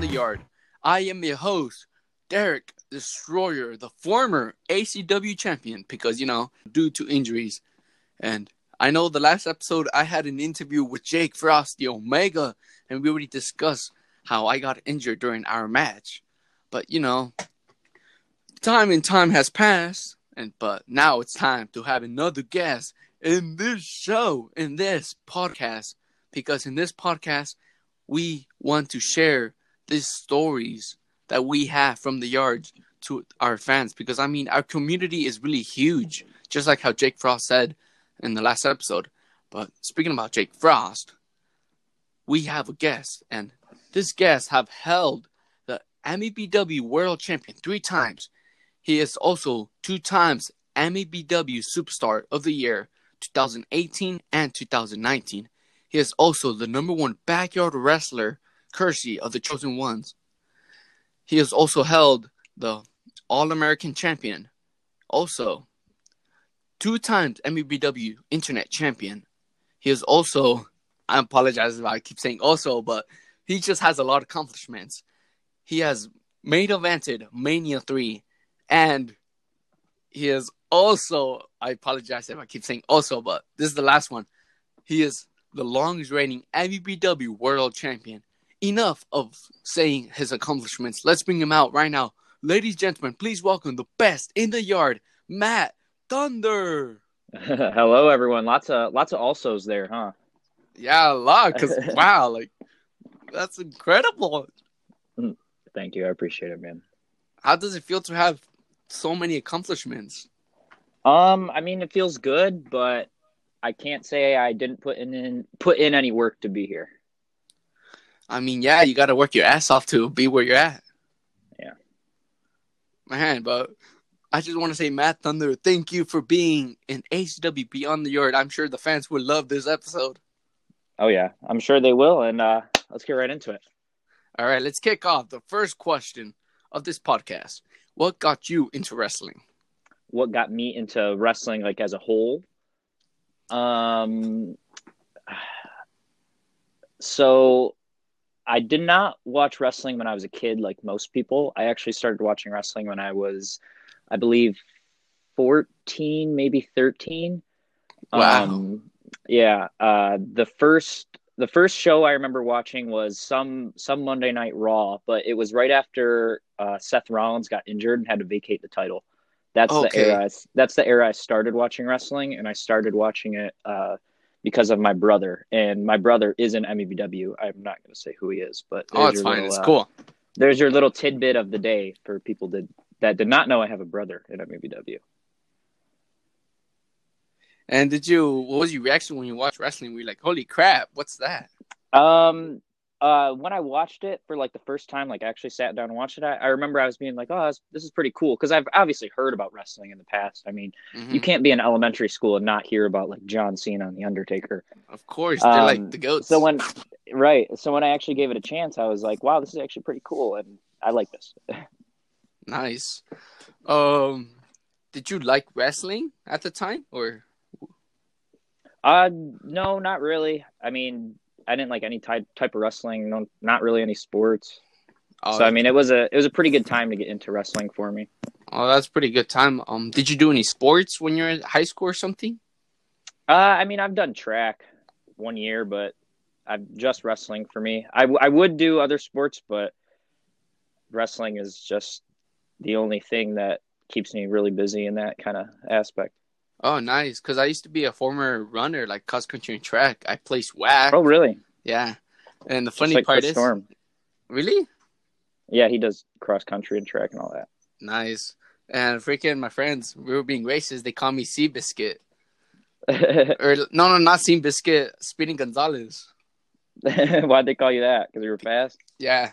the Yard. I am your host, Derek Destroyer, the former ACW champion, because, you know, due to injuries. And I know the last episode I had an interview with Jake Frost, the Omega, and we already discussed how I got injured during our match. But, you know, time and time has passed, and but now it's time to have another guest in this show, in this podcast, because in this podcast, we want to share these stories that we have from the yards to our fans. Because I mean, our community is really huge, just like how Jake Frost said in the last episode. But speaking about Jake Frost, we have a guest, and this guest have held the MEBW World Champion three times. He is also two times MEBW Superstar of the Year 2018 and 2019. He is also the number one backyard wrestler courtesy of the Chosen Ones. He has also held the All American Champion, also two times MEBW Internet Champion. He is also, I apologize if I keep saying also, but he just has a lot of accomplishments. He has main evented Mania 3, and he is also, I apologize if I keep saying also, but this is the last one. He is the longest reigning MEBW World Champion. Enough of saying his accomplishments. Let's bring him out right now. Ladies and gentlemen, please welcome the best in the yard, Matt Thunder. Hello, everyone. Lots of lots of alsos there, huh? Yeah, a lot. Cause wow, like that's incredible. Thank you. I appreciate it, man. How does it feel to have so many accomplishments? Um, I mean, it feels good, but I can't say I didn't put in, in put in any work to be here. I mean, yeah, you got to work your ass off to be where you're at. Yeah, man. But I just want to say, Matt Thunder, thank you for being an ACW Beyond the Yard. I'm sure the fans will love this episode. Oh yeah, I'm sure they will, and uh, let's get right into it. All right, let's kick off the first question of this podcast. What got you into wrestling? What got me into wrestling, like as a whole? Um, so I did not watch wrestling when I was a kid, like most people. I actually started watching wrestling when I was, I believe, 14, maybe 13. Wow. Um, yeah. Uh, the first the first show I remember watching was some some Monday Night Raw, but it was right after uh, Seth Rollins got injured and had to vacate the title. That's Okay. the era. I, that's the era I started watching wrestling, and I started watching it uh, because of my brother. And my brother is in MEBW. I'm not going to say who he is, but Oh, it's fine. little, It's uh, cool. There's your little tidbit of the day for people that that did not know I have a brother in MEBW. And did you? What was your reaction when you watched wrestling? Were you like, "Holy crap, what's that?" Um, uh, when I watched it for like the first time, like actually sat down and watched it, I, I remember I was being like, "Oh, this, this is pretty cool," because I've obviously heard about wrestling in the past. I mean, Mhm. you can't be in elementary school and not hear about like John Cena and the Undertaker. Of course, they're like Um, the goats. So when, right, so when I actually gave it a chance, I was like, "Wow, this is actually pretty cool," and I like this. nice. Um, did you like wrestling at the time, or Uh, no, not really. I mean, I didn't like any type type of wrestling. No, not really any sports. oh, so I mean, it was a it was a pretty good time to get into wrestling for me. oh, that's pretty good time. Um, did you do any sports when you were in high school or something? Uh, I mean, I've done track one year, but I'm just wrestling for me. I, w- I would do other sports, but wrestling is just the only thing that keeps me really busy in that kind of aspect. Oh, nice. Because I used to be a former runner, like cross country and track. I play whack. Oh, really? Yeah. And the funny like part is, Storm. really Yeah, he does cross country and track and all that. nice. And freaking my friends, we were being racist. They call me Sea Biscuit, or no, no, not Sea Biscuit, Speedy Gonzalez. Why'd they call you that? Because you were fast. Yeah.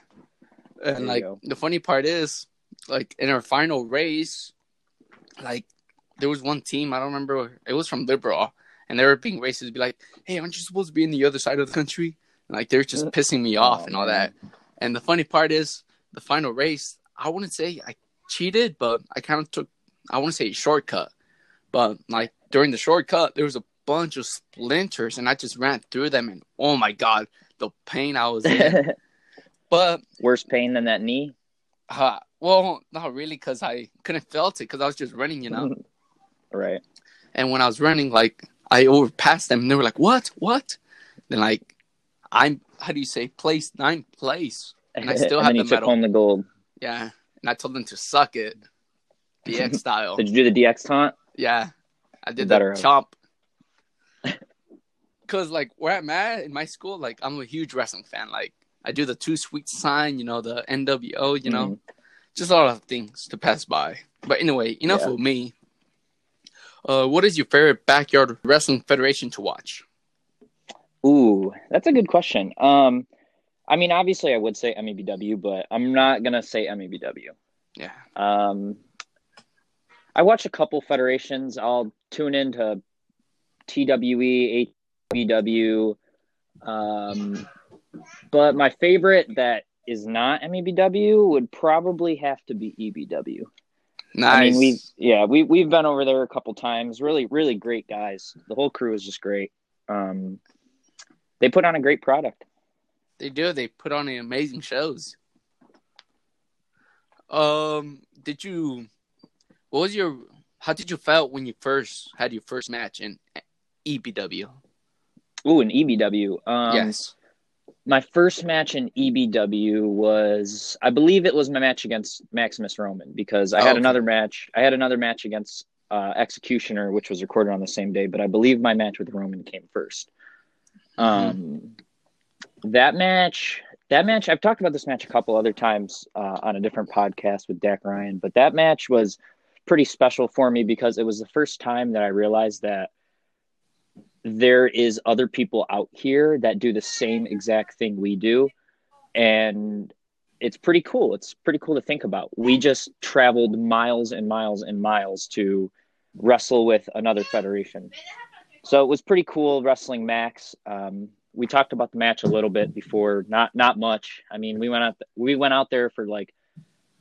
And you like the funny part is, like in our final race, like there was one team I don't remember. It was from Liberal, and they were being racist. Be like, "Hey, aren't you supposed to be in the other side of the country?" And, like they're just pissing me off and all that. And the funny part is, the final race. I wouldn't say I cheated, but I kind of took. I want to say a shortcut, but like during the shortcut, there was a bunch of splinters, and I just ran through them, and oh my god, the pain I was in. but worse pain than that knee. Uh, well, not really, because I couldn't felt it because I was just running, you know. right. And when I was running, like I overpassed them, and they were like, "What? What?" Then like, I'm how do you say place ninth place, and I still and have then the you took medal. home the gold. Yeah, and I told them to suck it, DX style. Did you do the DX taunt? Yeah, I did Better the have. chomp. Cause like where I'm at in my school, like I'm a huge wrestling fan. Like I do the Too Sweet sign, you know, the NWO, you know, Mhm. just a lot of things to pass by. But anyway, enough Yeah. of me. Uh, what is your favorite backyard wrestling federation to watch? Ooh, that's a good question. Um, I mean, obviously, I would say MEBW, but I'm not gonna say MEBW. Yeah, Um, I watch a couple federations. I'll tune into TWE, HBW, um, but my favorite that is not MEBW would probably have to be EBW. Nice. I mean, we've yeah, we we've been over there a couple times. Really, really great guys. The whole crew is just great. Um, they put on a great product. They do. They put on amazing shows. Um, did you? What was your? How did you felt when you first had your first match in EBW? Ooh, in EBW. Um, yes. My first match in EBW was, I believe it was my match against Maximus Roman because I Oh, had okay. another match. I had another match against uh, Executioner, which was recorded on the same day, but I believe my match with Roman came 1st Um, that match, that match, I've talked about this match a couple other times uh, on a different podcast with Dak Ryan, but that match was pretty special for me because it was the first time that I realized that there is other people out here that do the same exact thing we do. And it's pretty cool. It's pretty cool to think about. We just traveled miles and miles and miles to wrestle with another federation. So it was pretty cool wrestling max. Um, we talked about the match a little bit before. Not not much. I mean we went out we went out there for like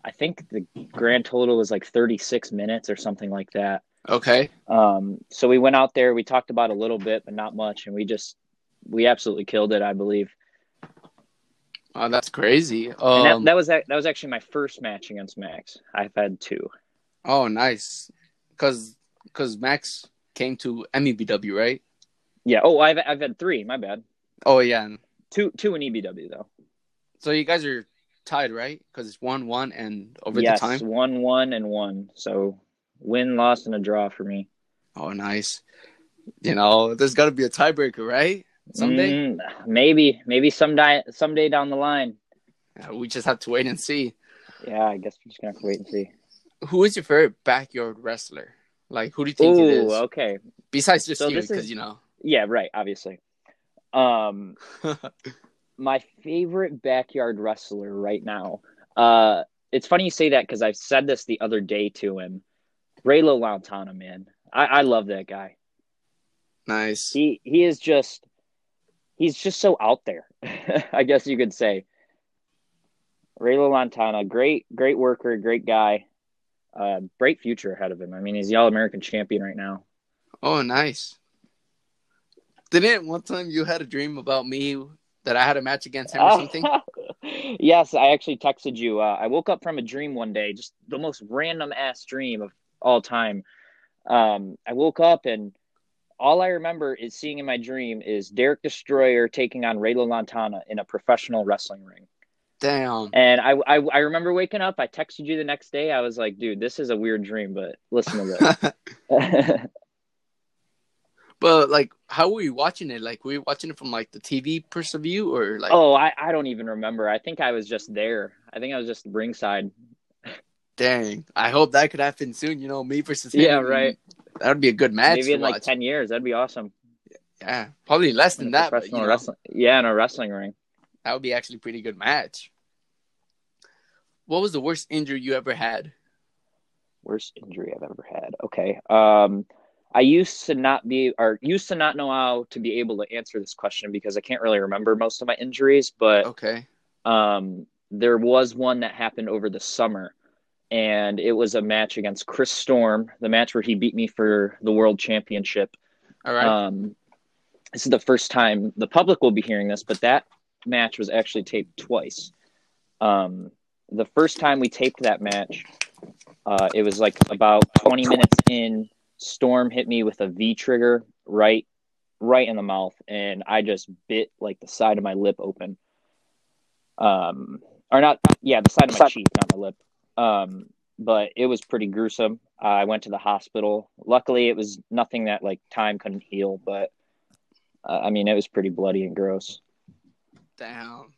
i think the grand total was like 36 minutes or something like that Okay. um, so we went out there, we talked about a little bit, but not much, and we just we absolutely killed it, I believe. Oh, that's crazy. Um, that, that was that was actually my first match against Max. I've had two. oh, nice. Cause, cause Max came to MEBW, right? Yeah. Oh, I've I've had three. My bad. Oh yeah. Two two in EBW though. So you guys are tied, right? Cause it's one one and over yes, the time. one one and one. So win, loss, and a draw for me. Oh, nice. You know, there's got to be a tiebreaker, right? Someday. Mm, maybe maybe someday someday down the line. Uh, We just have to wait and see. Yeah, I guess we're just gonna have to wait and see. Who is your favorite backyard wrestler? Like, who do you think it Ooh, is? okay. Besides just So you, because you know. Yeah, right. Obviously. Um, my favorite backyard wrestler right now. Uh, it's funny you say that because I said this the other day to him. Raylo Lantana, man, I, I love that guy. nice. He he is just he's just so out there. I guess you could say. Raylo Lantana, great great worker, great guy, uh, bright future ahead of him. I mean, he's the All American champion right now. Oh, nice. Didn't one time you had a dream about me that I had a match against him or something? yes, I actually texted you. Uh, I woke up from a dream one day, just the most random ass dream of all time. Um, I woke up and all I remember is seeing in my dream is Derek Destroyer taking on Ray Lantana in a professional wrestling ring. Damn. And I, I, I remember waking up. I texted you the next day. I was like, dude, this is a weird dream, but listen to this. but like, how were you watching it? Like, were you watching it from like the TV person view or like? oh, I, I don't even remember. I think I was just there. I think I was just ringside. Dang. I hope that could happen soon. You know, me versus him. Yeah, right. That would be a good match Maybe in like 10 years. That'd be awesome. Yeah, probably less than that. But, you professional know, wrestling. Yeah, in a wrestling ring. that would be actually a pretty good match. What was the worst injury you ever had? Worst injury I've ever had. Okay. Um, I used to not be, or used to not know how to be able to answer this question because I can't really remember most of my injuries. But Okay. um, there was one that happened over the summer, and it was a match against Chris Storm, the match where he beat me for the world championship. All right. Um, this is the first time the public will be hearing this, but that match was actually taped twice. Um, the first time we taped that match, uh, it was like about 20 minutes in. Storm hit me with a V trigger right, right in the mouth, and I just bit like the side of my lip open. Um, or not, yeah, the side of my cheek, not my lip. Um, but it was pretty gruesome. I went to the hospital. Luckily, it was nothing that like time couldn't heal, but uh, I mean, it was pretty bloody and gross. Damn.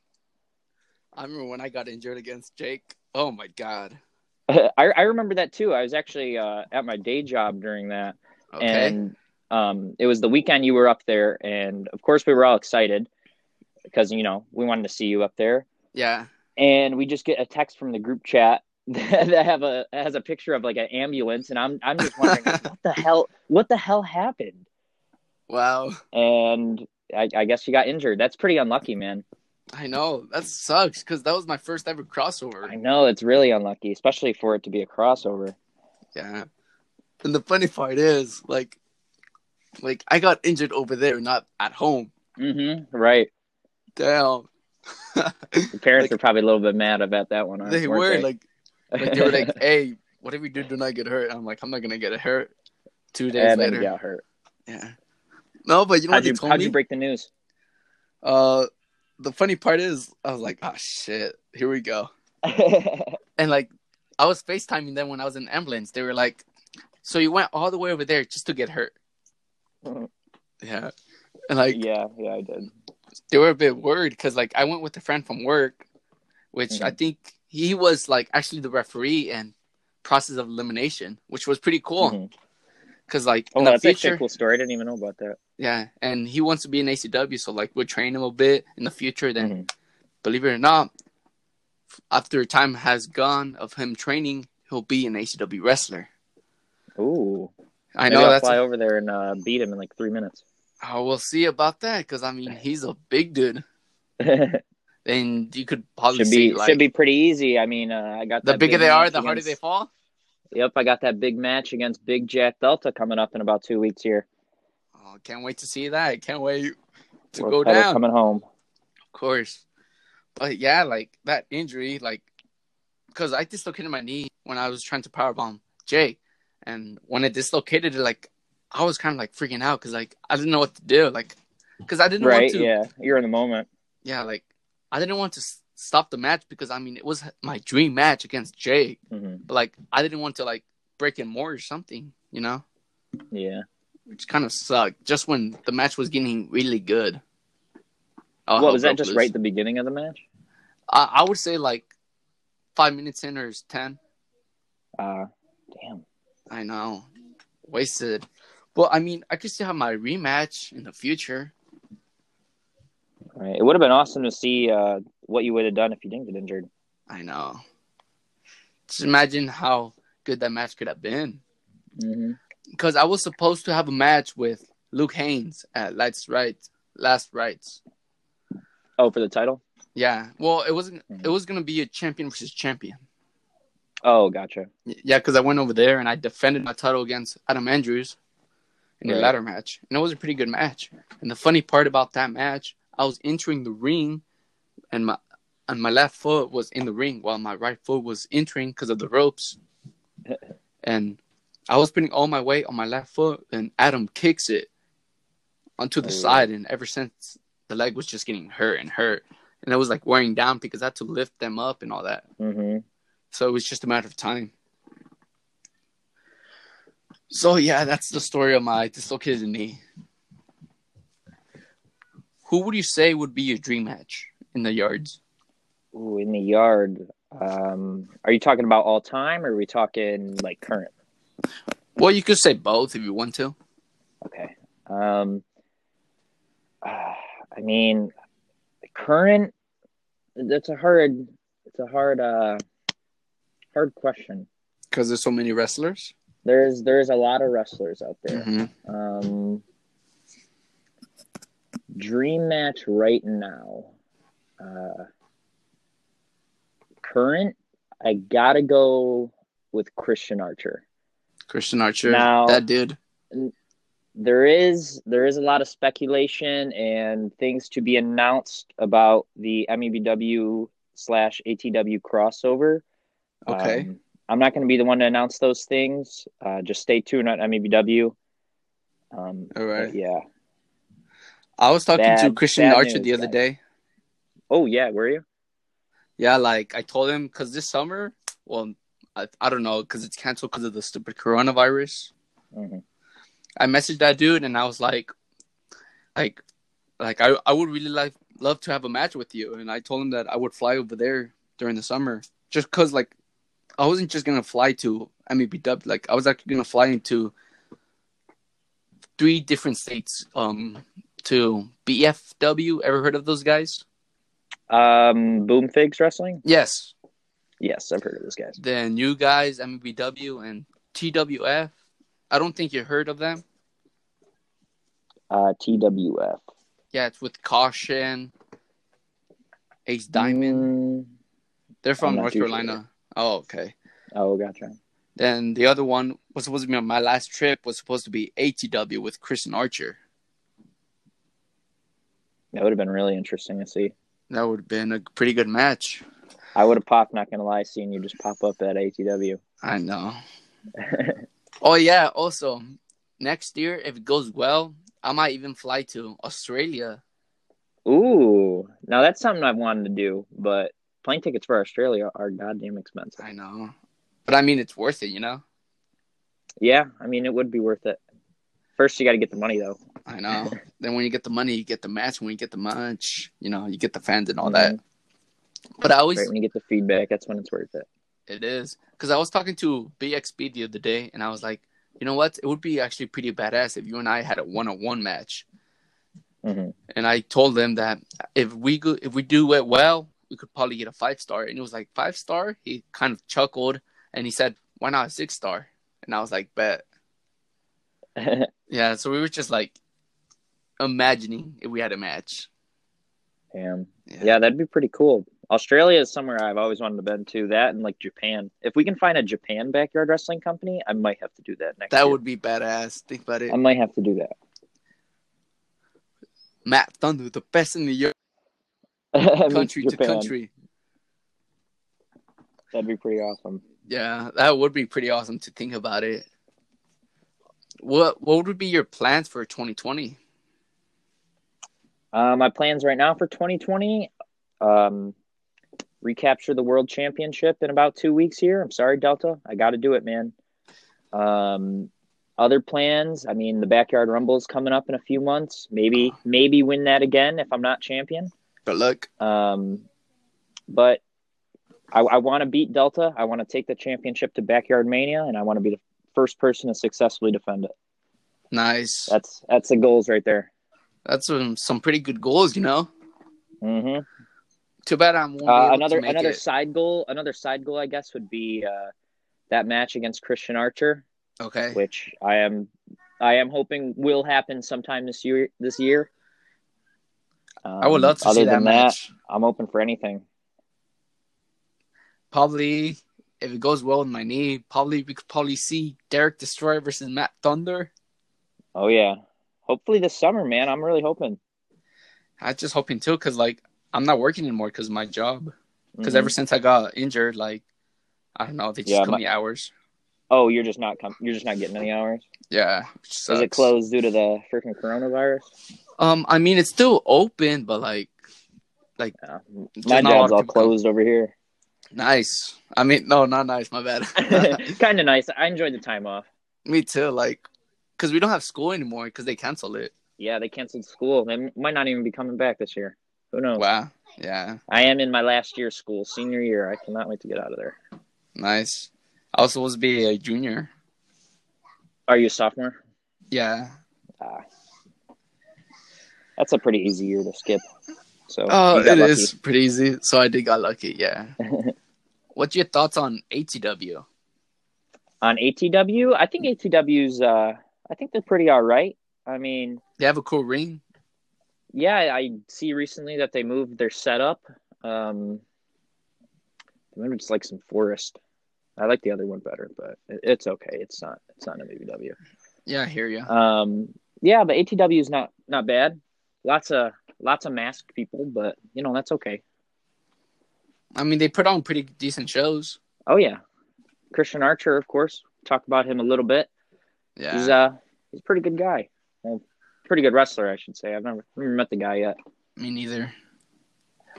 I remember when I got injured against Jake. Oh my god. I, I remember that too. I was actually uh, at my day job during that, Okay. and um, it was the weekend you were up there, and of course we were all excited because you know we wanted to see you up there, yeah. and we just get a text from the group chat that have a has a picture of like an ambulance, and I'm I'm just wondering what the hell what the hell happened, Wow. and I, I guess you got injured. That's pretty unlucky, man. I know that sucks because that was my first ever crossover. I know it's really unlucky, especially for it to be a crossover. Yeah. And the funny part is, like, like I got injured over there, not at home. Mm-hmm. Right. Damn. The parents Like- were probably a little bit mad about that one. they were they? like, like they were like, "Hey, whatever you do, do not get hurt." I'm like, I'm not gonna get hurt. Two days and later, you got hurt. yeah. No, but you know How'd what you, how'd me? you break the news? uh, the funny part is, I was like, "Ah, shit, here we go." And like, I was FaceTiming them when I was in the ambulance. They were like, "So you went all the way over there just to get hurt?" Yeah. And like, yeah, yeah, I did. they were a bit worried because like I went with a friend from work, which Mhm. I think he was like actually the referee and process of elimination, which was pretty cool. Because like Oh, in the that's future, a cool story. I didn't even know about that. yeah, and he wants to be an ACW, so like we'll train him a bit in the future. Then, Mhm. believe it or not, after time has gone of him training, he'll be an ACW wrestler. Ooh, I Maybe know I'll that's. fly over there and uh, beat him in like three minutes. oh, we'll see about that because I mean he's a big dude, and you could probably should see be like should be pretty easy. I mean, uh, I got the bigger big they are, the harder they fall. Yep, I got that big match against Big Jack Delta coming up in about two weeks here. Oh, can't wait to see that. Can't wait to World go down. coming home. Of course. But yeah, like that injury, like, because I dislocated my knee when I was trying to powerbomb Jay. And when it dislocated it, like, I was kind of like freaking out because, like, I didn't know what to do. Like, because I didn't Right? want to. Yeah, you're in the moment. yeah, like, I didn't want to s- stop the match because, I mean, it was my dream match against Jay. hmm But, like, I didn't want to, like, break in more or something, you know? Yeah. Which kind of sucked just when the match was getting really good. Oh, what was that? Just loose. right at the beginning of the match? I, I would say like five minutes in or ten. Uh damn. I know, wasted. Well, I mean, I could still have my rematch in the future. Right. It would have been awesome to see uh, what you would have done if you didn't get injured. I know. Just imagine how good that match could have been. Mm-hmm. Because I was supposed to have a match with Luke Haynes at Last Rights. Last Rights. Oh, for the title? Yeah. Well, it wasn't. Mhm. It was gonna be a champion versus champion. Oh, gotcha. Yeah, because I went over there and I defended my title against Adam Andrews in a Right. ladder match, and it was a pretty good match. And the funny part about that match, I was entering the ring, and my and my left foot was in the ring while my right foot was entering because of the ropes, and I was putting all my weight on my left foot, and Adam kicks it onto the Oh. side, and ever since the leg was just getting hurt and hurt, and it was like wearing down because I had to lift them up and all that. Mm-hmm. So it was just a matter of time. So yeah, that's the story of my dislocated knee. Who would you say would be your dream match in the yards? Ooh, in the yard. Um, are you talking about all time, or are we talking like current? Well, you could say both if you want to. Okay. Um, uh, I mean, current. That's a hard. It's a hard. Uh, hard question. Because there's so many wrestlers. There's there's a lot of wrestlers out there. Mhm. Um, dream match right now. Uh, current. I gotta go with Christian Archer. Christian Archer, Now- that dude. there is there is a lot of speculation and things to be announced about the MEBW slash ATW crossover. Okay. Um, I'm not going to be the one to announce those things. Uh, just stay tuned on MEBW. Um, All right. yeah. I was talking to Christian Archer news, the other guys. day. Oh yeah, were you? Yeah, like I told him because this summer, well, I, I don't know because it's canceled because of the stupid coronavirus. Mhm. I messaged that dude and I was like, like, like I, I would really like love to have a match with you, and I told him that I would fly over there during the summer just because like I wasn't just gonna fly to MEBW, like I was actually gonna fly into three different states, um, to BFW. Ever heard of those guys? Um, Boom Figs Wrestling. Yes, Yes, I've heard of those guys. Then you guys, MEBW and TWF. I don't think you heard of them. Uh, TWF. Yeah, it's with Caution, Ace Diamond. Mm, They're from North Carolina. Oh, okay. oh, gotcha. Then the other one was supposed to be on my last trip was supposed to be ATW with Christian Archer. That would have been really interesting to see. That would have been a pretty good match. I would have popped. Not gonna lie, seeing you just pop up at ATW. I know. Oh yeah, also next year if it goes well, I might even fly to Australia. Ooh, now that's something I've wanted to do, but plane tickets for Australia are goddamn expensive. I know. But I mean it's worth it, you know? Yeah, I mean it would be worth it. First, you got to get the money though. I know. then when you get the money, you get the match. When you get the match, you know, you get the fans and all that. But I always Right when you get the feedback, that's when it's worth it. It is because I was talking to BXB the other day, and I was like, you know what? It would be actually pretty badass if you and I had a one-on-one match. hmm And I told them that if we go, if we do it well, we could probably get a five star. And it was like, five star? He kind of chuckled, and he said, why not a six star? And I was like, bet. Yeah. So we were just like imagining if we had a match. Damn. Yeah, that'd be pretty cool. Australia is somewhere I've always wanted to been to. That and like Japan. If we can find a Japan backyard wrestling company, I might have to do that next. That year. would be badass. Think about it. I might have to do that. Matt Thunder, the best in the yard, country to country. That'd be pretty awesome. Yeah, that would be pretty awesome to think about it. What what would be your plans for 2020? Uh, my plans right now for 2020, um, recapture the world championship in about two weeks here. I'm sorry, Delta. I got to do it, man. Um, other plans, I mean, the backyard rumble is coming up in a few months. Maybe, maybe win that again if I'm not champion. Good luck. Um, but I, I want to beat Delta. I want to take the championship to Backyard Mania, and I want to be the first person to successfully defend it. Nice. That's that's the goals right there. That's some, some pretty good goals, you know. hmm Too bad I won't be Uh, another another it. side goal, another side goal, I guess, would be uh, that match against Christian Archer, Okay. which I am I am hoping will happen sometime this year. This year, um, I would love to other see that than match. I'm open for anything. Probably if it goes well with my knee, probably we could probably see Derek Destroyer versus Matt Thunder. Oh yeah, hopefully this summer, man. I'm really hoping. I'm just hoping too, cause like I'm not working anymore because of my job. Because Mhm. ever since I got injured, like I don't know, they just Yeah, cut my- me hours. oh, you're just not com- you're just not getting any hours. Yeah. Is it closed due to the freaking coronavirus? Um, I mean it's still open, but like, like Yeah. My job's all closed over here. Nice. I mean, no, not nice. My bad. kind of nice. I enjoyed the time off. Me too. Like, cause we don't have school anymore because they canceled it. Yeah, they canceled school. They might not even be coming back this year. Who knows? Wow. Yeah. I am in my last year of school, senior year. I cannot wait to get out of there. Nice. I was supposed to be a junior. Are you a sophomore? Yeah. Ah, that's a pretty easy year to skip. So Oh, it lucky. is pretty easy. So I did got lucky. Yeah. What's your thoughts on ATW? on ATW. I think ATW's. Uh, I think they're pretty all right. I mean, They have a cool ring. yeah, I see recently that they moved their setup. Um, maybe it's like some forest. I like the other one better, but it's okay. It's not. It's not an ABW. Yeah, I hear you. Um, Yeah, but ATW is not not bad. Lots of lots of masked people, but you know that's okay. I mean, they put on pretty decent shows. Oh yeah, Christian Archer, of course. Talk about him a little bit. Yeah. He's uh he's a pretty good guy. Well, pretty good wrestler, I should say. I've never, never met the guy yet. Me neither.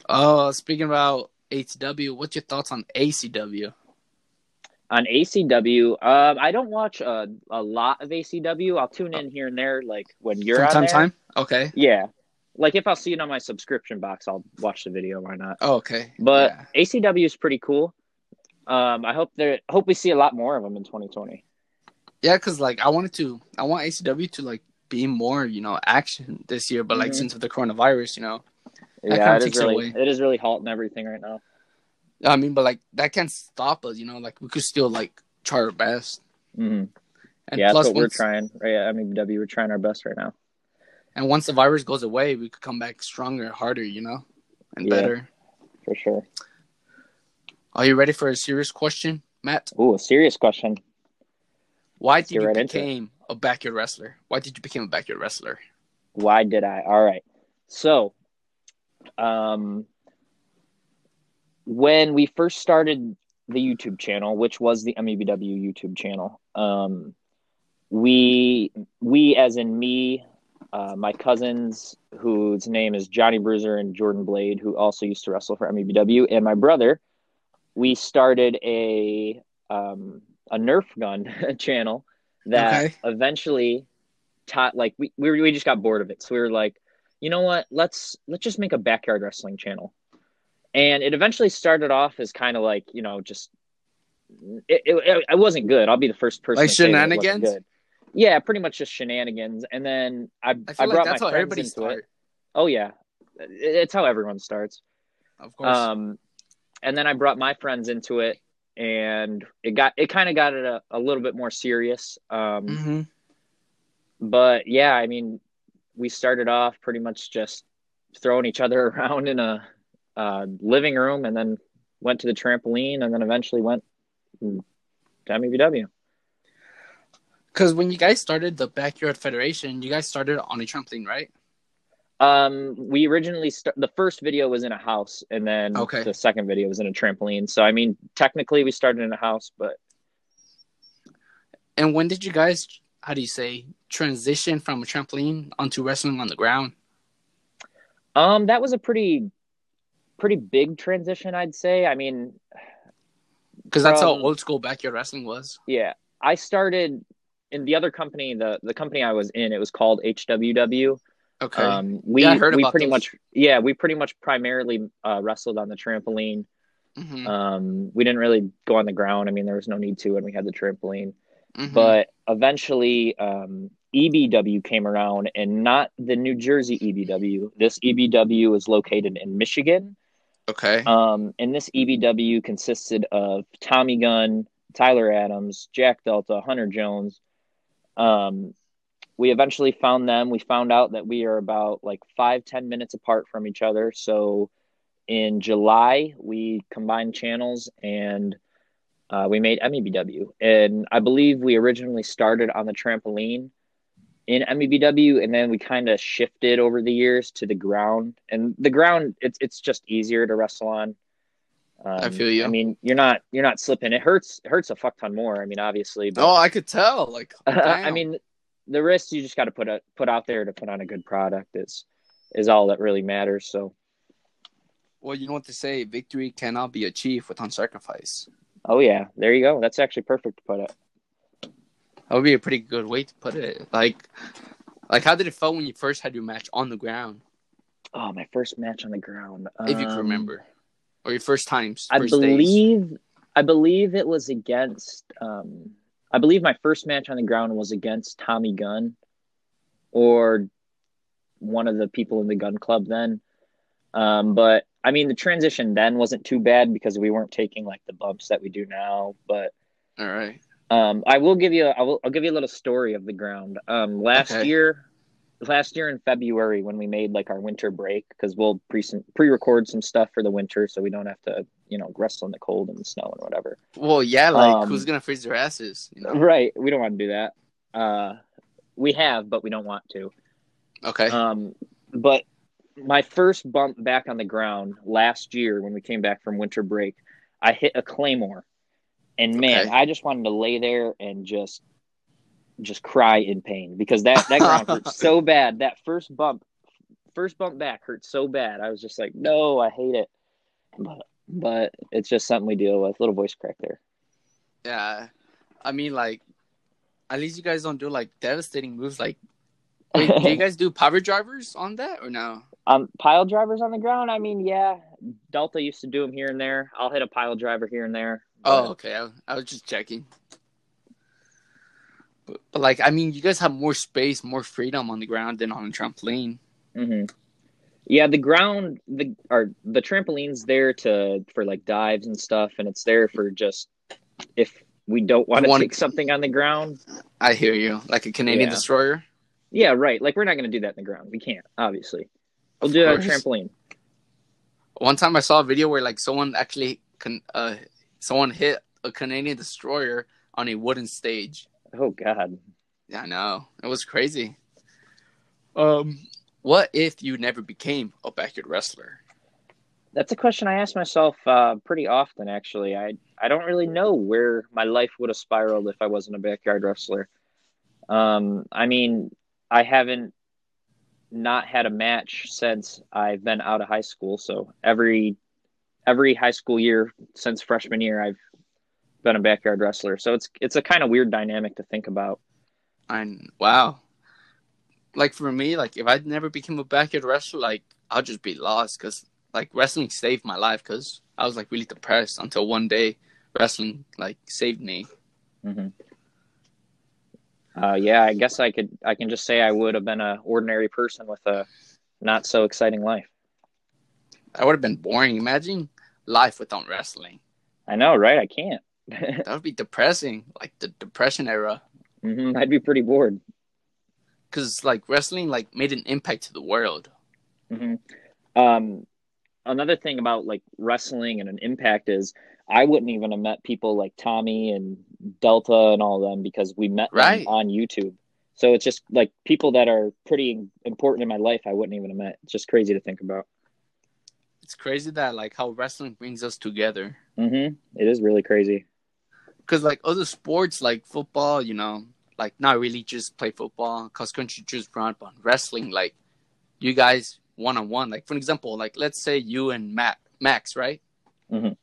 Oh, speaking about ATW, what's your thoughts on ACW? On ACW, um, I don't watch a, a lot of ACW. I'll tune in here and there, like when you're From on time there. time? Okay. Yeah, like if I'll see it on my subscription box, I'll watch the video. Why not? Oh, okay. But Yeah. ACW is pretty cool. Um, I hope there. Hope we see a lot more of them in 2020. Yeah, because like I wanted to, I want ACW to like be more, you know, action this year. But like Mhm. since of the coronavirus, you know, yeah, it is it really it is really halting everything right now. I mean, but like that can't stop us, you know. Like we could still like try our best. hmm And Yeah, that's plus, what we're trying. Right? I mean, W, we're trying our best right now. And once the virus goes away, we could come back stronger, harder, you know, and Yeah. better. For sure. Are you ready for a serious question, Matt? Ooh, a serious question. Why get did you right become a backyard wrestler? Why did you become a backyard wrestler? Why did I? All right. So, um, when we first started the YouTube channel, which was the MEBW YouTube channel, um, we we as in me, uh, my cousins, whose name is Johnny Bruiser and Jordan Blade, who also used to wrestle for MEBW, and my brother, we started a um, a Nerf gun channel that Okay. eventually taught like we, we we just got bored of it. So we were like you know what? Let's let's just make a backyard wrestling channel. And it eventually started off as kind of like you know just it, it, it wasn't good. I'll be the first person Like to say that it wasn't shenanigans? Yeah pretty much just shenanigans and then i, I I, brought like that's my how friends into starts. it oh yeah it's how everyone starts Of course. um, and then I brought my friends into it, and it got it kind of got it a, a little bit more serious. Um, hmm But yeah, I mean, we started off pretty much just throwing each other around in a uh, living room, and then went to the trampoline, and then eventually went to MEBW. Because when you guys started the backyard federation, you guys started on a trampoline, right? Um, we originally st- the first video was in a house, and then Okay. the second video was in a trampoline. So I mean, technically we started in a house, but And when did you guys, how do you say, transition from a trampoline onto wrestling on the ground? Um, that was a pretty, pretty big transition, I'd say. I mean, Because that's how old school backyard wrestling was. yeah, I started in the other company, the the company I was in. It was called HWW. Okay. Um, we Yeah, I heard we about pretty those. much yeah we pretty much primarily uh, wrestled on the trampoline. Mhm, Um, we didn't really go on the ground. I mean, there was no need to when we had the trampoline. mhm. But eventually, um, EBW came around, and not the New Jersey EBW. This EBW is located in Michigan. okay. Um, and this EBW consisted of Tommy Gunn, Tyler Adams, Jack Delta, Hunter Jones. Um, we eventually found them. We found out that we are about like five, ten minutes apart from each other. So in July, we combined channels and uh, we made MEBW. And I believe we originally started on the trampoline in MEBW, and then we kind of shifted over the years to the ground. And the ground, it's it's just easier to wrestle on. Um, I feel you. I mean, you're not you're not slipping. It hurts. It hurts a fuck ton more. I mean, obviously, but oh, I could tell. Like, I mean, the risk you just got to put a, put out there to put on a good product is is all that really matters. So, well, you know what they say: victory cannot be achieved without sacrifice. oh yeah, there you go. That's actually perfect to put it. That would be a pretty good way to put it. Like, like how did it feel when you first had your match on the ground, Oh, my first match on the ground. if you can Um, remember, or your first times? I first days? believe I believe it was against um I believe my first match on the ground was against Tommy Gunn or one of the people in the gun club then. Um but I mean the transition then wasn't too bad because we weren't taking like the bumps that we do now, but All right. um I will give you I will I'll give you a little story of the ground. Um last Okay. year last year in February when we made like our winter break because we'll pre pre-record some stuff for the winter so we don't have to you know wrestle in the cold and the snow and whatever Well, yeah. Like, Um, who's gonna freeze their asses? You know? right we don't want to do that uh we have, but we don't want to. Okay. Um, but my first bump back on the ground last year when we came back from winter break, I hit a claymore, and man, Okay. I just wanted to lay there and just just cry in pain because that that ground hurt so bad. That first bump, first bump back hurt so bad. I was just like, no, I hate it. But but it's just something we deal with. Little voice crack there. yeah. I mean, like, at least you guys don't do like devastating moves. Like, wait, do you guys do pile drivers on that or no? Um, pile drivers on the ground. I mean, yeah, Delta used to do them here and there. I'll hit a pile driver here and there. Oh, okay. I, I was just checking. But, but like, I mean, you guys have more space, more freedom on the ground than on a trampoline. hmm Yeah, the ground, the or the trampoline's there to for like dives and stuff, and it's there for just if we don't want to take something on the ground. I hear you. Like a Canadian Yeah. destroyer. Yeah, right. Like we're not going to do that in the ground. We can't, obviously. We'll Of do it on a trampoline. One time I saw a video where like someone actually can uh someone hit a Canadian destroyer on a wooden stage. Oh God. Yeah, I know. It was crazy. Um what if you never became a backyard wrestler? That's a question I ask myself uh, pretty often. Actually, I I don't really know where my life would have spiraled if I wasn't a backyard wrestler. Um, I mean, I haven't not had a match since I've been out of high school. So every every high school year since freshman year, I've been a backyard wrestler. So it's it's a kind of weird dynamic to think about. And wow. Like for me, like if I'd never became a backyard wrestler, like I'll just be lost because like wrestling saved my life because I was like really depressed until one day wrestling like saved me. hmm Uh, yeah, I guess I could. I can just say I would have been a ordinary person with a not so exciting life. That would have been boring. Imagine life without wrestling. I know, right? I can't. That would be depressing, like the depression era. hmm I'd be pretty bored. Because like wrestling, like made an impact to the world. hmm Um, another thing about like wrestling and an impact is I wouldn't even have met people like Tommy and Delta and all of them because we met them Right. on YouTube. So it's just like people that are pretty important in my life. I wouldn't even have met. It's just crazy to think about. It's crazy that like how wrestling brings us together. hmm It is really crazy. Because like other sports, like football, you know, like not really just play football, cross country just run, but wrestling, like you guys one on one. Like for example, like let's say you and Matt, Max, right? Mhm.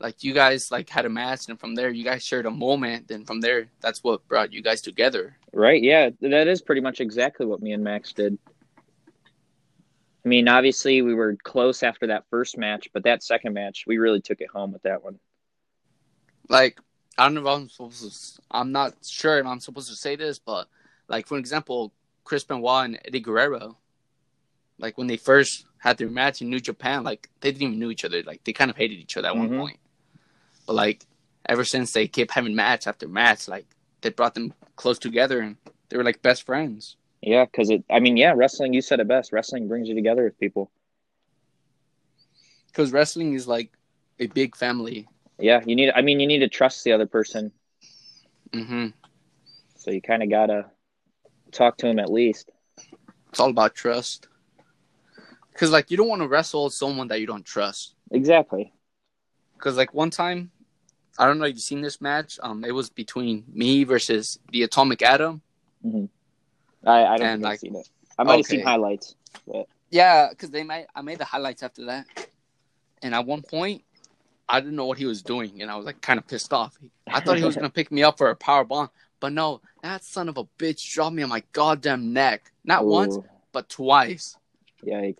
Like you guys like had a match, and from there you guys shared a moment, and from there that's what brought you guys together. Right? Yeah, that is pretty much exactly what me and Max did. I mean, obviously we were close after that first match, but that second match, we really took it home with that one. like I don't know if I'm supposed to. I'm not sure if I'm supposed to say this, but like for example, Chris Benoit and Eddie Guerrero, like when they first had their match in New Japan, like they didn't even know each other. Like they kind of hated each other at Mhm. one point. But like ever since they kept having match after match, like they brought them close together and they were like best friends. Yeah, because it. I mean, yeah, wrestling. You said it best. Wrestling brings you together with people. Because wrestling is like a big family. Yeah, you need. I mean, you need to trust the other person, Mm-hmm. so you kind of gotta talk to him at least. It's all about trust. Because like you don't want to wrestle someone that you don't trust. Exactly. Because like one time, I don't know if you've seen this match. Um, it was between me versus the Atomic Atom. I, I don't And, think like, I've seen it. I might have seen okay. highlights. Yeah, because they made I made the highlights after that, and at one point, I didn't know what he was doing, and I was like kind of pissed off. I thought he was gonna pick me up for a power bomb, but no, that son of a bitch dropped me on my goddamn neck. Not once, but twice. Yikes.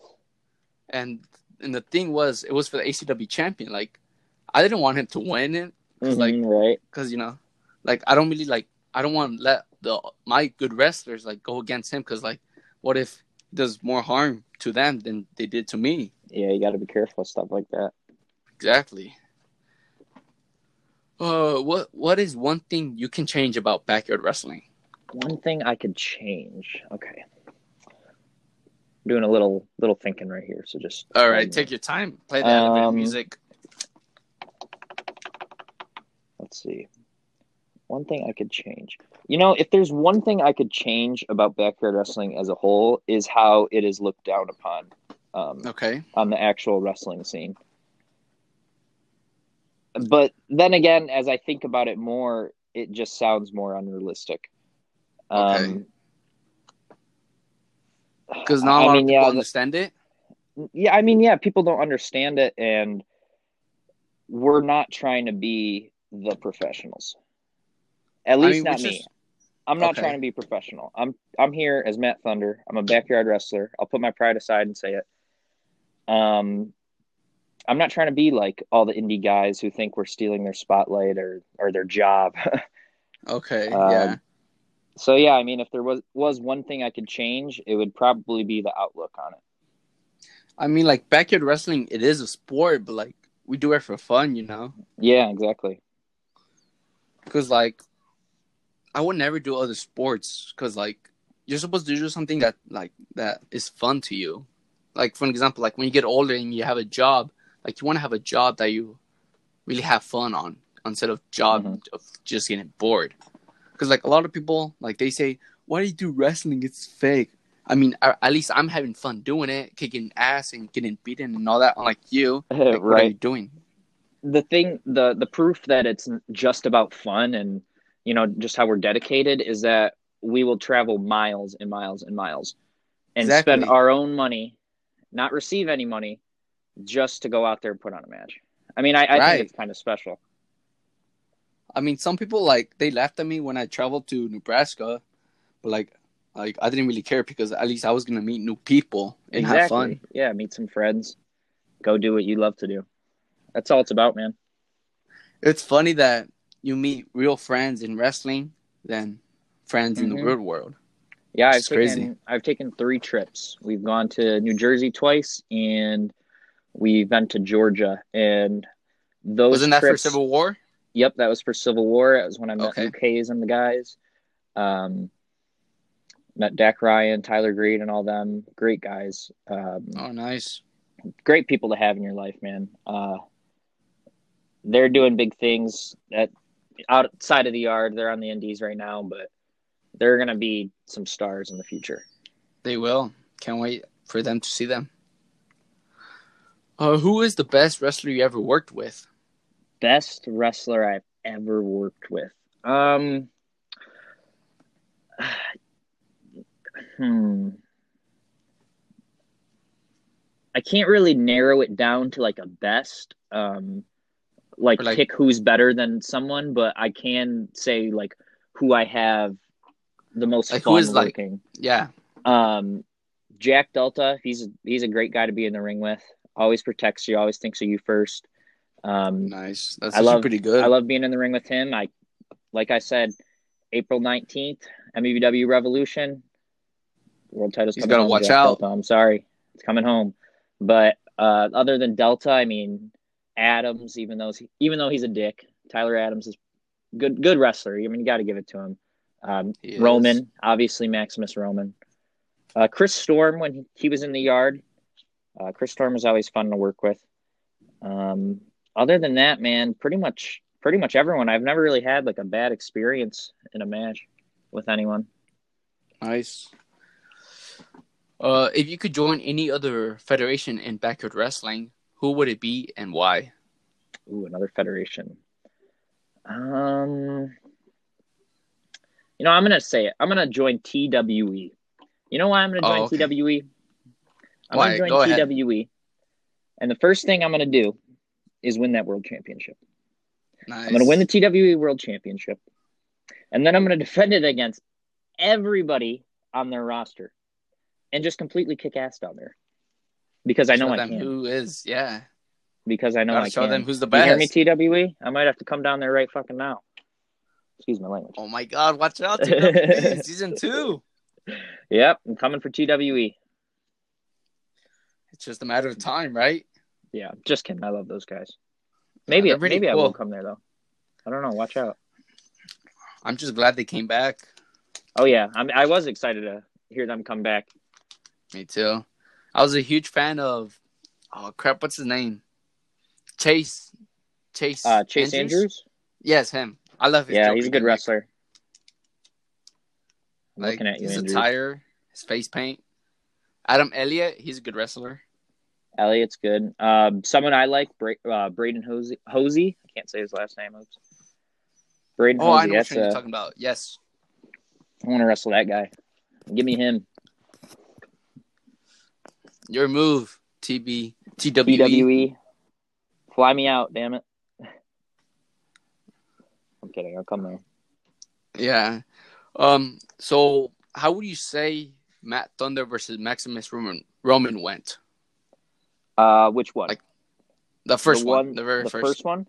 And and the thing was, it was for the ACW champion. Like, I didn't want him to win it, Mhm, like- right. because you know, like I don't really like I don't want to let the my good wrestlers like go against him because like what if does more harm to them than they did to me? Yeah, you got to be careful with stuff like that. Exactly. Uh, what what is one thing you can change about backyard wrestling? One thing I could change. Okay. I'm doing a little little thinking right here, so just All right, take your time. Play the Um, music. let's see. One thing I could change. You know, if there's one thing I could change about backyard wrestling as a whole, is how it is looked down upon um, Okay. on the actual wrestling scene. But then again, as I think about it more, it just sounds more unrealistic. Okay. Um, Because not a I lot mean, of people yeah, the- understand it. yeah, I mean, yeah, people don't understand it, and we're not trying to be the professionals. At least mean, not me. is- I'm not Okay. trying to be professional. I'm I'm here as Matt Thunder. I'm a backyard wrestler. I'll put my pride aside and say it. Um, I'm not trying to be like all the indie guys who think we're stealing their spotlight or or their job. Okay. Um, yeah. so yeah, I mean, if there was was one thing I could change, it would probably be the outlook on it. I mean, like backyard wrestling, it is a sport, but like we do it for fun, you know. Yeah, exactly. Because like, I would never do other sports because like you're supposed to do something that like that is fun to you. Like for example, like when you get older and you have a job, like you want to have a job that you really have fun on instead of job Mhm. of just getting bored. Because like a lot of people, like they say, "Why do you do wrestling? It's fake." I mean, at least I'm having fun doing it, kicking ass and getting beaten and all that. Unlike you, like, what are you doing? the thing the the proof that it's just about fun and you know just how we're dedicated is that we will travel miles and miles and miles and Exactly. spend our own money not receive any money just to go out there and put on a match i mean i, I Right. think it's kind of special I mean, some people like they laughed at me when I traveled to Nebraska, but like, like I didn't really care because at least I was gonna meet new people and have fun. yeah meet some friends go do what you love to do that's all it's about man It's funny that you meet real friends in wrestling than friends in the Mhm. real world. yeah i've crazy. taken i've taken three trips we've gone to new jersey twice and we've been to georgia and those Wasn't that for Civil War? Yep, that was for Civil War. That was when I met Okay. UK's and the guys. Um, met Dak Ryan, Tyler Green, and all them. Great guys. Um, Oh, nice. Great people to have in your life, man. Uh, they're doing big things at outside of the yard. They're on the Indies right now, but they're gonna be some stars in the future. They will. Can't wait for them to see them. Uh, who is the best wrestler you ever worked with? Best wrestler I've ever worked with. Um, hmm. I can't really narrow it down to like a best. Um, like, like- pick who's better than someone, but I can say like who I have the most Like, who fun is, like- working. Yeah, Um, Jack Delta, he's he's a great guy to be in the ring with. Always protects you. Always thinks of you first. Um, nice. That's I love- pretty good. I love being in the ring with him. I, like I said, April nineteenth, MEBW Revolution, world titles. He's coming gotta home, watch Jack out. Delta. I'm sorry, it's coming home. But uh, other than Delta, I mean Adams. Even though even though he's a dick, Tyler Adams is good. Good wrestler. I mean, you got to give it to him. Um, Roman, obviously Maximus Roman. Uh, Chris Storm when he, he was in the yard. Uh, Chris Storm is always fun to work with. Um, other than that, man, pretty much pretty much everyone. I've never really had like a bad experience in a match with anyone. Nice. Uh, if you could join any other federation in backyard wrestling, who would it be and why? Ooh, another federation. Um, you know, I'm gonna say it. I'm gonna join TWE. You know why I'm gonna join Oh, okay. TWE? I'm gonna Go join ahead. TWE, and the first thing I'm gonna do is win that world championship. Nice. I'm gonna win the TWE World Championship, and then I'm gonna defend it against everybody on their roster, and just completely kick ass down there because I know Show I them can. who is. Yeah. Because I know Gotta I show can. them who's the You hear me, best. TWE? I might have to come down there right fucking now. Excuse my language. Oh my God! Watch out! TWE, season two. Yep, I'm coming for TWE. It's just a matter of time, right? Yeah, just kidding. I love those guys. Maybe they're pretty maybe I cool. will come there though. I don't know. Watch out. I'm just glad they came back. Oh yeah, I'm, I was excited to hear them come back. Me too. I was a huge fan of. Oh crap! What's his name? Chase. Chase. Uh, Chase Andrews. Yes, him. I love him. Yeah, he's a good gimmick. wrestler. I'm Like, looking at you, his attire, his face paint. Adam Elliott, he's a good wrestler. Elliot's good. Um, someone I like, Bra- uh, Braden Hosey. Hosey. I can't say his last name. Oops. Braden Oh, I Hosey. know what you're a, talking about. Yes. I want to wrestle that guy. Give me him. Your move, TB, TWE. WWE. Fly me out, damn it. I'm kidding. I'll come there. Yeah. Um. So, how would you say Matt Thunder versus Maximus Roman Roman went? Uh, which one? Like, The first the one, the very the first. one.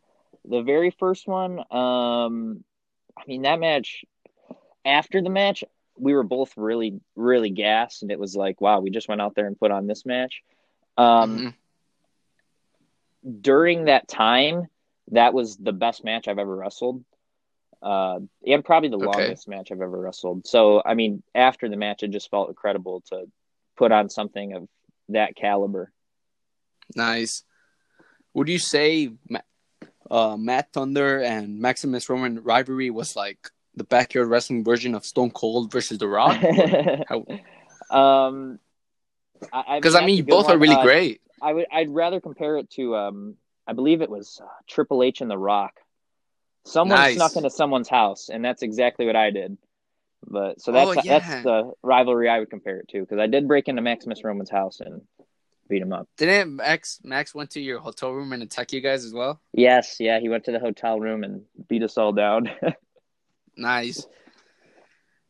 The very first one. Um, I mean that match. After the match, we were both really, really gassed, and it was like, wow, we just went out there and put on this match. Um, Mhm. during that time, that was the best match I've ever wrestled. Uh, and probably the Okay. longest match I've ever wrestled. So, I mean, after the match, it just felt incredible to put on something of that caliber. Nice. Would you say uh, Matt Thunder and Maximus Roman rivalry was like the backyard wrestling version of Stone Cold versus The Rock? um, Because I mean, both are really great. I would, I'd rather compare it to, um, I believe it was uh, Triple H and The Rock. Someone Nice. snuck into someone's house, and that's exactly what I did. But so that's Oh, yeah. that's the rivalry I would compare it to because I did break into Maximus Roman's house and beat him up. Didn't Max Max went to your hotel room and attack you guys as well? Yes, yeah, he went to the hotel room and beat us all down. Nice.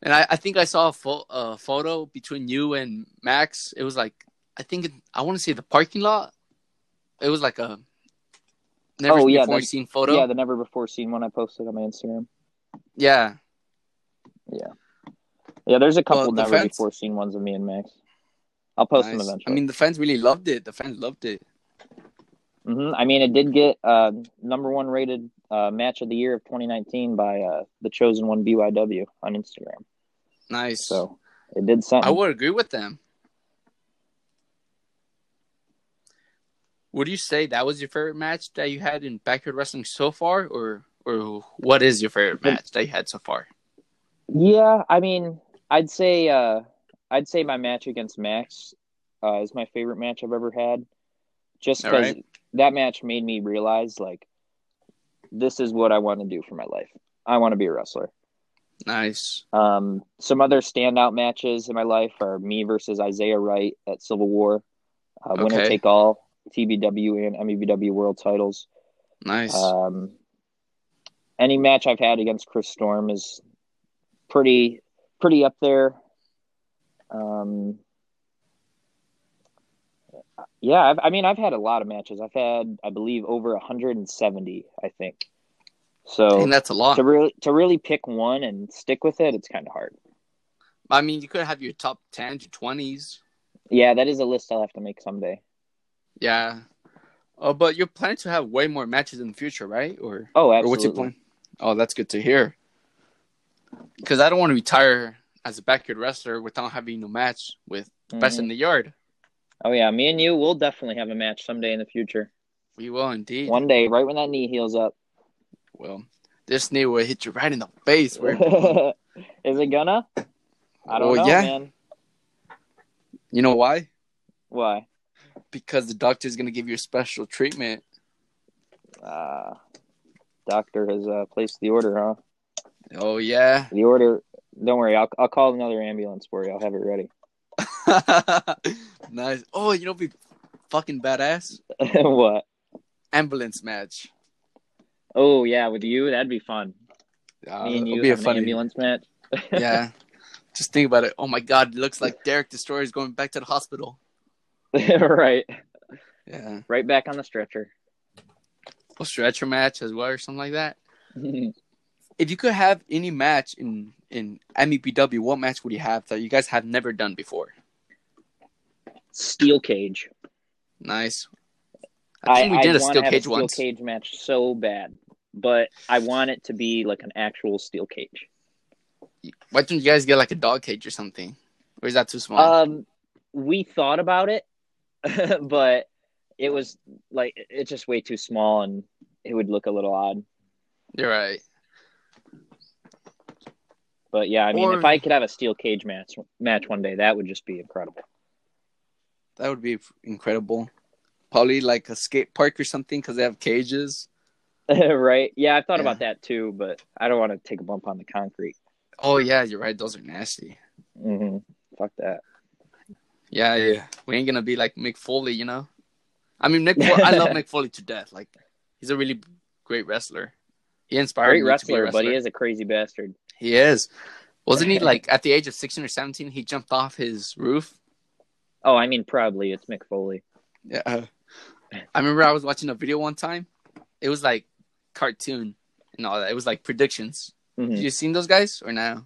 And I, I think I saw a fo- uh, photo between you and Max. It was like I think it, I want to say the parking lot. It was like a never Oh, yeah, before the- seen photo. yeah, the never before seen one I posted on my Instagram. yeah. Yeah, Yeah, there's a couple Well, never fans- before seen ones of me and Max. I'll post them eventually. I mean, the fans really loved it. The fans loved it. hmm I mean, it did get uh, number one rated uh, match of the year of 2019 by uh, the chosen one BYW on Instagram. Nice. So it did something. I would agree with them. Would you say that was your favorite match that you had in backyard wrestling so far, or or what is your favorite match that you had so far? Yeah, I mean, I'd say uh, I'd say my match against Max uh, is my favorite match I've ever had, just because right. that match made me realize like this is what I want to do for my life. I want to be a wrestler. Nice. Um, some other standout matches in my life are me versus Isaiah Wright at Civil War, uh, winner Okay. take all TBW and MEBW world titles. Nice. Um, any match I've had against Chris Storm is pretty pretty up there. Um, yeah, I've, I mean, I've had a lot of matches. I've had, I believe, over 170. I think. So think that's a lot. to really to really pick one and stick with it, it's kind of hard. I mean, you could have your top ten to twenties. Yeah, that is a list I'll have to make someday. Yeah. Oh, but you're planning to have way more matches in the future, right? Or Oh, or what's your plan? Oh, that's good to hear. Because I don't want to retire as a backyard wrestler without having a match with the best Mhm. in the yard. Oh yeah, me and you will definitely have a match someday in the future. We will indeed. One day, right when that knee heals up. Well, this knee will hit you right in the face. Where, is it gonna? I don't Oh, know, yeah. man. you know why? Why? Because the doctor's gonna give you a special treatment. Uh, doctor has uh, placed the order, huh? Oh yeah. The order. Don't worry, I'll I'll call another ambulance for you. I'll have it ready. nice. Oh, you know, be fucking badass what? ambulance match. Oh yeah, with you, that'd be fun. Uh, Me and you be a have funny. ambulance match. yeah. Just think about it. Oh my god, it looks like Derek Destroyer is going back to the hospital. right, Yeah. right back on the stretcher. A stretcher match as well or something like that. If you could have any match in in MEBW, what match would you have that you guys have never done before? Steel cage. Nice. I think we did a wanna steel cage steel once. cage match so bad, but I want it to be like an actual steel cage. Why don't you guys get like a dog cage or something? Or is that too small? Um, we thought about it, but it was like it's just way too small, and it would look a little odd. You're right. But yeah, I mean, Or- if I could have a steel cage match match one day, that would just be incredible. That would be incredible. Probably like a skate park or something because they have cages. right? Yeah, I've thought Yeah. about that too, but I don't want to take a bump on the concrete. Oh yeah, you're right. Those are nasty. hmm Fuck that. Yeah, yeah. We ain't gonna be like Mick Foley, you know. I mean, Mick. Fo- I love Mick Foley to death. Like, he's a really great wrestler. He inspired Great me to be a wrestler, but he is a crazy bastard. He is. Wasn't he like at the age of sixteen or seventeen? He jumped off his roof. Oh, I mean, probably it's Mick Foley. Yeah. I remember I was watching a video one time. It was like cartoon and all that. It was like predictions. Mhm. You seen those guys or no?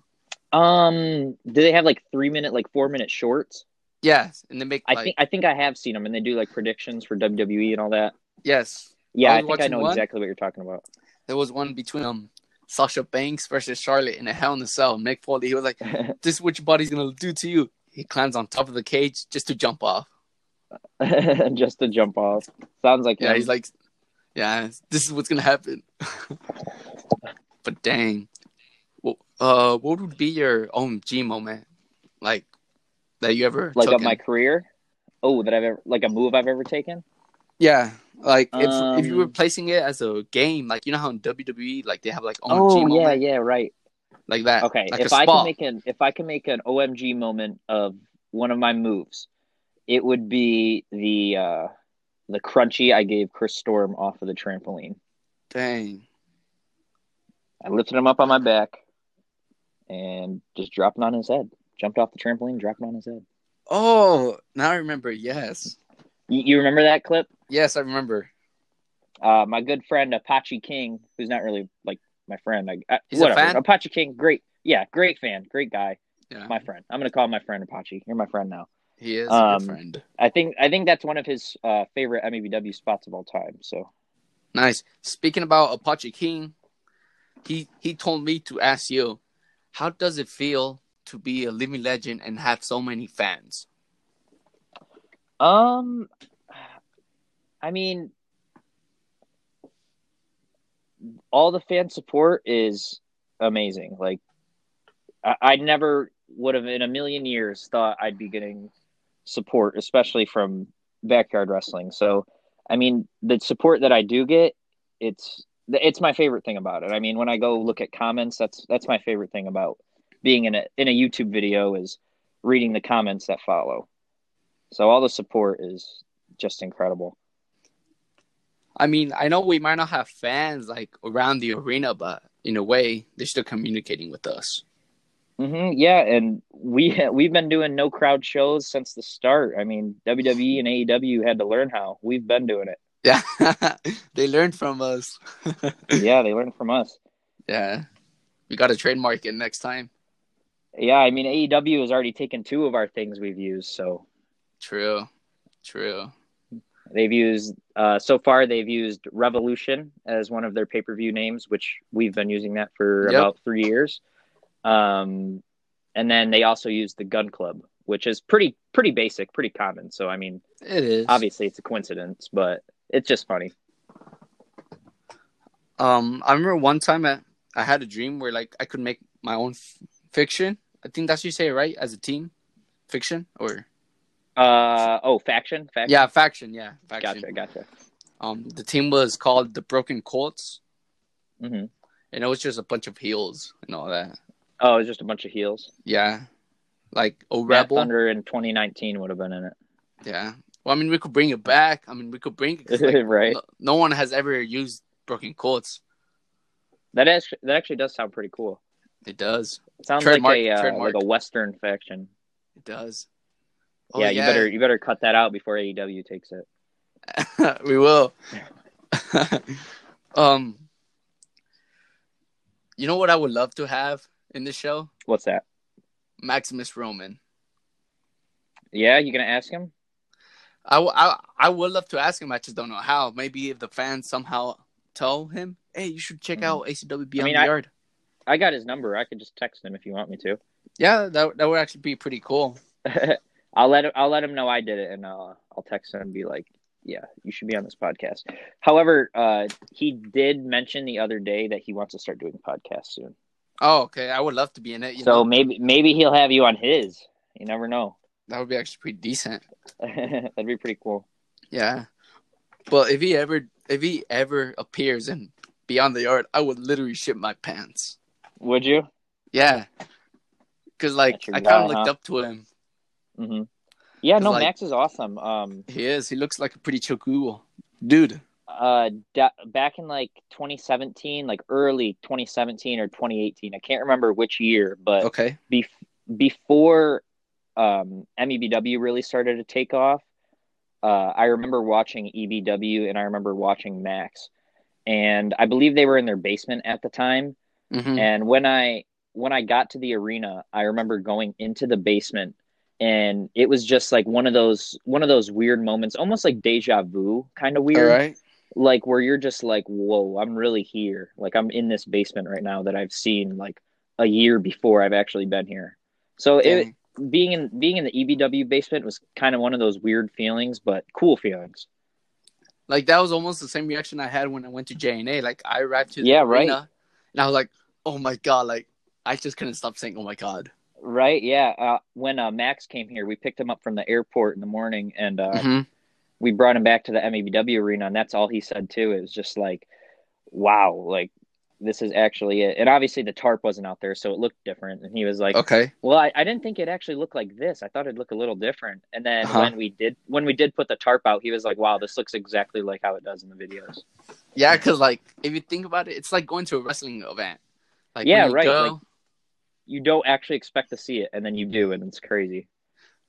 Um, do they have like three minute, like four minute shorts? Yeah, and they make I like think I think I have seen them, and they do like predictions for WWE and all that. yes. Yeah, I I, think I know one. exactly what you're talking about. There was one between um Sasha Banks versus Charlotte in a Hell in a Cell. Mick Foley, he was like, "This is what your body's gonna do to you." He climbs on top of the cage just to jump off. Just to jump off. Sounds like Yeah, him. he's like, "Yeah, this is what's gonna happen." but dang, well, uh, what would be your OMG moment, like that you ever like took of my career. Oh, that I've ever like a move I've ever taken. Yeah, like if if you were Um, placing it as a game, like you know how in WWE, like they have like OMG Oh moment, yeah, yeah, right. like that. Okay, like if I can make an if I can make an OMG moment of one of my moves, it would be the uh the crunchy I gave Chris Storm off of the trampoline. Dang. I lifted him up on my back and just dropping on his head. Jumped off the trampoline, dropped it on his head. Oh, now I remember. Yes, You, you remember that clip? yes, I remember. Uh, my good friend Apache King, who's not really like my friend, I, I, He's a fan? Apache King, great, yeah, great fan, great guy, Yeah, my friend. I'm gonna call him my friend Apache. You're my friend now. he is um, friend. I think I think that's one of his uh, favorite MEBW spots of all time. So Nice. Speaking about Apache King, he he told me to ask you, how does it feel to be a living legend and have so many fans? Um, I mean, all the fan support is amazing. Like, I, I never would have in a million years thought I'd be getting support, especially from backyard wrestling. So, I mean, the support that I do get, it's it's my favorite thing about it. I mean, when I go look at comments, that's that's my favorite thing about being in a in a YouTube video is reading the comments that follow. So all the support is just incredible. I mean, I know we might not have fans like around the arena, but in a way, they're still communicating with us. hmm Yeah, and we we've been doing no crowd shows since the start. I mean, WWE and AEW had to learn how. We've been doing it. Yeah, they learned from us. Yeah, they learned from us. yeah, we got to trademark it next time. Yeah, I mean AEW has already taken two of our things we've used, so True, true. they've used uh, so far they've used Revolution as one of their pay per view names, which we've been using that for Yep. about three years. Um, and then they also used the Gun Club, which is pretty pretty basic, pretty common. So I mean, It is. obviously it's a coincidence, but it's just funny. Um, I remember one time I, I had a dream where like I could make my own f- fiction. I think that's what you say, right? As a team, fiction or Uh oh, faction, faction. yeah, faction. Yeah, faction. gotcha, gotcha. Um, the team was called the Broken Colts, hmm and it was just a bunch of heels and all that. Oh, it was just a bunch of heels. Yeah, like a Matt rebel. Thunder in 2019 would have been in it, Yeah. Well, I mean, we could bring it back. I mean, we could bring it. like, right? no, no one has ever used Broken Colts. That actually that actually does sound pretty cool. It does. It sounds Trademark- like a uh, like a Western faction. It does. Oh, yeah, you better you better cut that out before AEW takes it. we will. um, you know what I would love to have in this show? What's that? Maximus Roman. Yeah, you gonna ask him? I, w- I, I would love to ask him. I just don't know how. Maybe if the fans somehow tell him, "Hey, you should check Mhm. out ACW Beyond I mean, the Yard." I got his number. I could just text him if you want me to. Yeah, that that would actually be pretty cool. I'll let him, I'll let him know I did it, and uh, I'll text him and be like, "Yeah, you should be on this podcast." However, uh, he did mention the other day that he wants to start doing podcasts soon. Oh, okay. I would love to be in it. You so know? maybe maybe he'll have you on his. You never know. that would be actually pretty decent. That'd be pretty cool. Yeah. But if he ever if he ever appears in Beyond the Yard, I would literally shit my pants. Would you? Yeah. Cause like I kind of looked huh? up to him. hmm Yeah, no, like- Max is awesome. Um, He is. He looks like a pretty chill cool dude. uh, da- back in like 2017, like early 2017 or 2018, I can't remember which year, but Okay. bef- before um, MEBW really started to take off, uh, I remember watching EBW and I remember watching Max, and I believe they were in their basement at the time. Hmm And when I when I got to the arena, I remember going into the basement and it was just like one of those one of those weird moments, almost like deja vu kind of weird. right. Like where you're just like, "Whoa, I'm really here. Like I'm in this basement right now that I've seen like a year before I've actually been here." So it being in being in the EBW basement was kind of one of those weird feelings, but cool feelings. Like that was almost the same reaction I had when I went to JNA. Like I arrived to the Yeah, arena right. and I was like, "Oh my god!" Like I just couldn't stop saying, "Oh my god." Right? Yeah. Uh, when uh, Max came here, we picked him up from the airport in the morning, and uh, hmm we brought him back to the MEBW arena, and that's all he said too. It was just like, "Wow, like this is actually it." And obviously the tarp wasn't out there, so it looked different. And he was like, Okay. "Well, I, I didn't think it actually looked like this. I thought it'd look a little different." And then Uh-huh. when we did when we did put the tarp out, he was like, "Wow, this looks exactly like how it does in the videos." Yeah, because like if you think about it, it's like going to a wrestling event. Like Yeah, you right, Go, like- You don't actually expect to see it, and then you do, and it's crazy.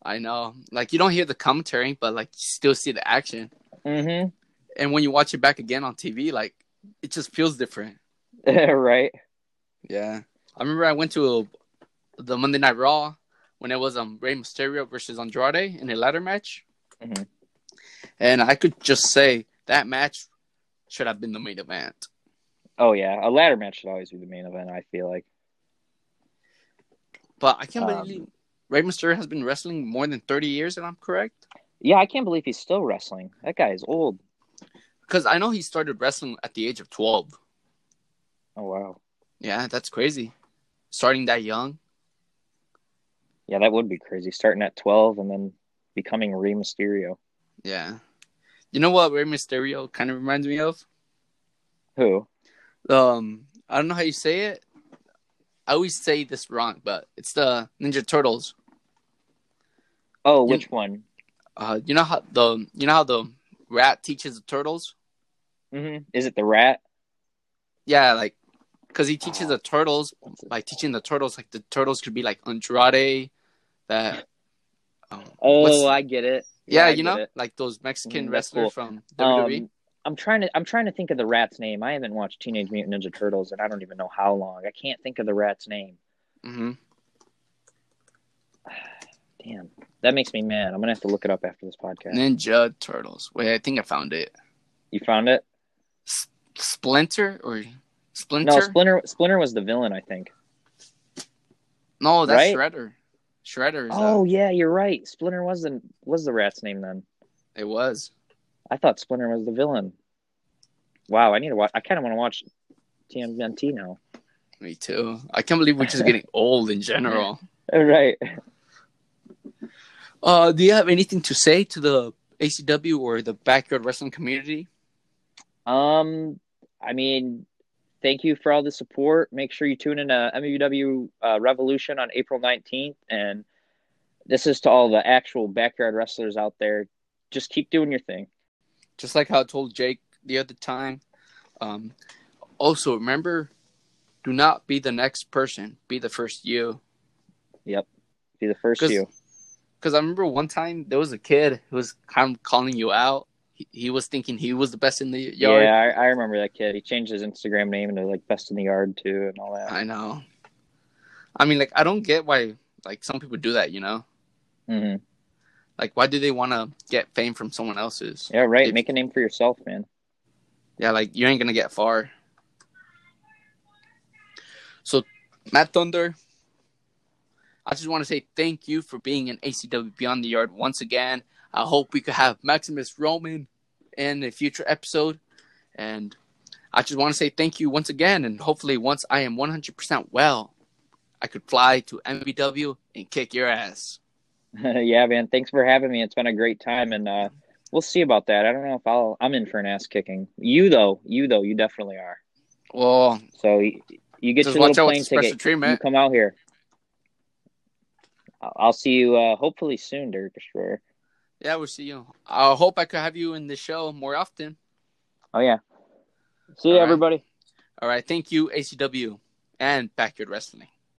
I know. Like you don't hear the commentary, but like you still see the action. Mm-hmm. And when you watch it back again on TV, like it just feels different. right. Yeah. I remember I went to a, the Monday Night Raw when it was um Rey Mysterio versus Andrade in a ladder match. Mhm. And I could just say that match should have been the main event. Oh yeah, a ladder match should always be the main event. I feel like. But I can't Um, believe Rey Mysterio has been wrestling more than 30 years, and I'm correct. Yeah, I can't believe he's still wrestling. That guy is old. Because I know he started wrestling at the age of 12. Oh wow. Yeah, that's crazy. Starting that young. Yeah, that would be crazy. Starting at twelve and then becoming Rey Mysterio. Yeah. You know what Rey Mysterio kind of reminds me of? Who? Um, I don't know how you say it. I always say this wrong, but it's the Ninja Turtles. Oh, You- which one? Uh, you know how the you know how the rat teaches the turtles? hmm Is it the rat? Yeah, like because he teaches Oh. the turtles by teaching the turtles like the turtles could be like Andrade, that. Um, Oh, I get it. yeah, I you know, it. like those Mexican Mm, wrestlers cool. from WWE. Um, I'm trying to I'm trying to think of the rat's name. I haven't watched Teenage Mutant Ninja Turtles and I don't even know how long. I can't think of the rat's name. hmm Damn. That makes me mad. I'm gonna have to look it up after this podcast. Ninja Turtles. Wait, I think I found it. You found it? Splinter or Splinter? No, Splinter Splinter was the villain, I think. No, that's Right? Shredder. Shredder. Is Oh oh, yeah, you're right. Splinter was the was the rat's name then. it was. I thought Splinter was the villain. Wow, I need to watch. I kind of want to watch TMNT now. Me too. I can't believe we're just getting old in general. Right. Uh, do you have anything to say to the ACW or the backyard wrestling community? Um, I mean, thank you for all the support. Make sure you tune in to MEW uh, Revolution on April 19th. And this is to all the actual backyard wrestlers out there. Just keep doing your thing. Just like how I told Jake the other time. Um, also, remember, do not be the next person. Be the first you. Yep, be the first 'Cause- you. Because I remember one time there was a kid who was kind of calling you out. He, he was thinking he was the best in the yard. Yeah, I, I remember that kid. He changed his Instagram name into like Best in the Yard too, and all that. I know. I mean, like, I don't get why, like, some people do that, you know? hmm Like, why do they want to get fame from someone else's? Yeah, right. If- Make a name for yourself, man. Yeah, like, you ain't going to get far. So, Matt Thunder, I just want to say thank you for being in ACW Beyond the Yard once again. I hope we could have Maximus Roman in a future episode. And I just want to say thank you once again, and hopefully, once I am 100% well, I could fly to MBW and kick your ass. yeah, man. Thanks for having me. It's been a great time, and uh, we'll see about that. I don't know if I'll. I'm in for an ass kicking. You though, you though, you definitely are. Well, so you, you get your little plane with the special ticket. treatment. You come out here. I'll I'll see you uh, hopefully soon, Derek Destroyer. Yeah, we'll see you. I hope I could have you in the show more often. Oh yeah. See you, All right. everybody. All right. Thank you, ACW and Backyard Wrestling.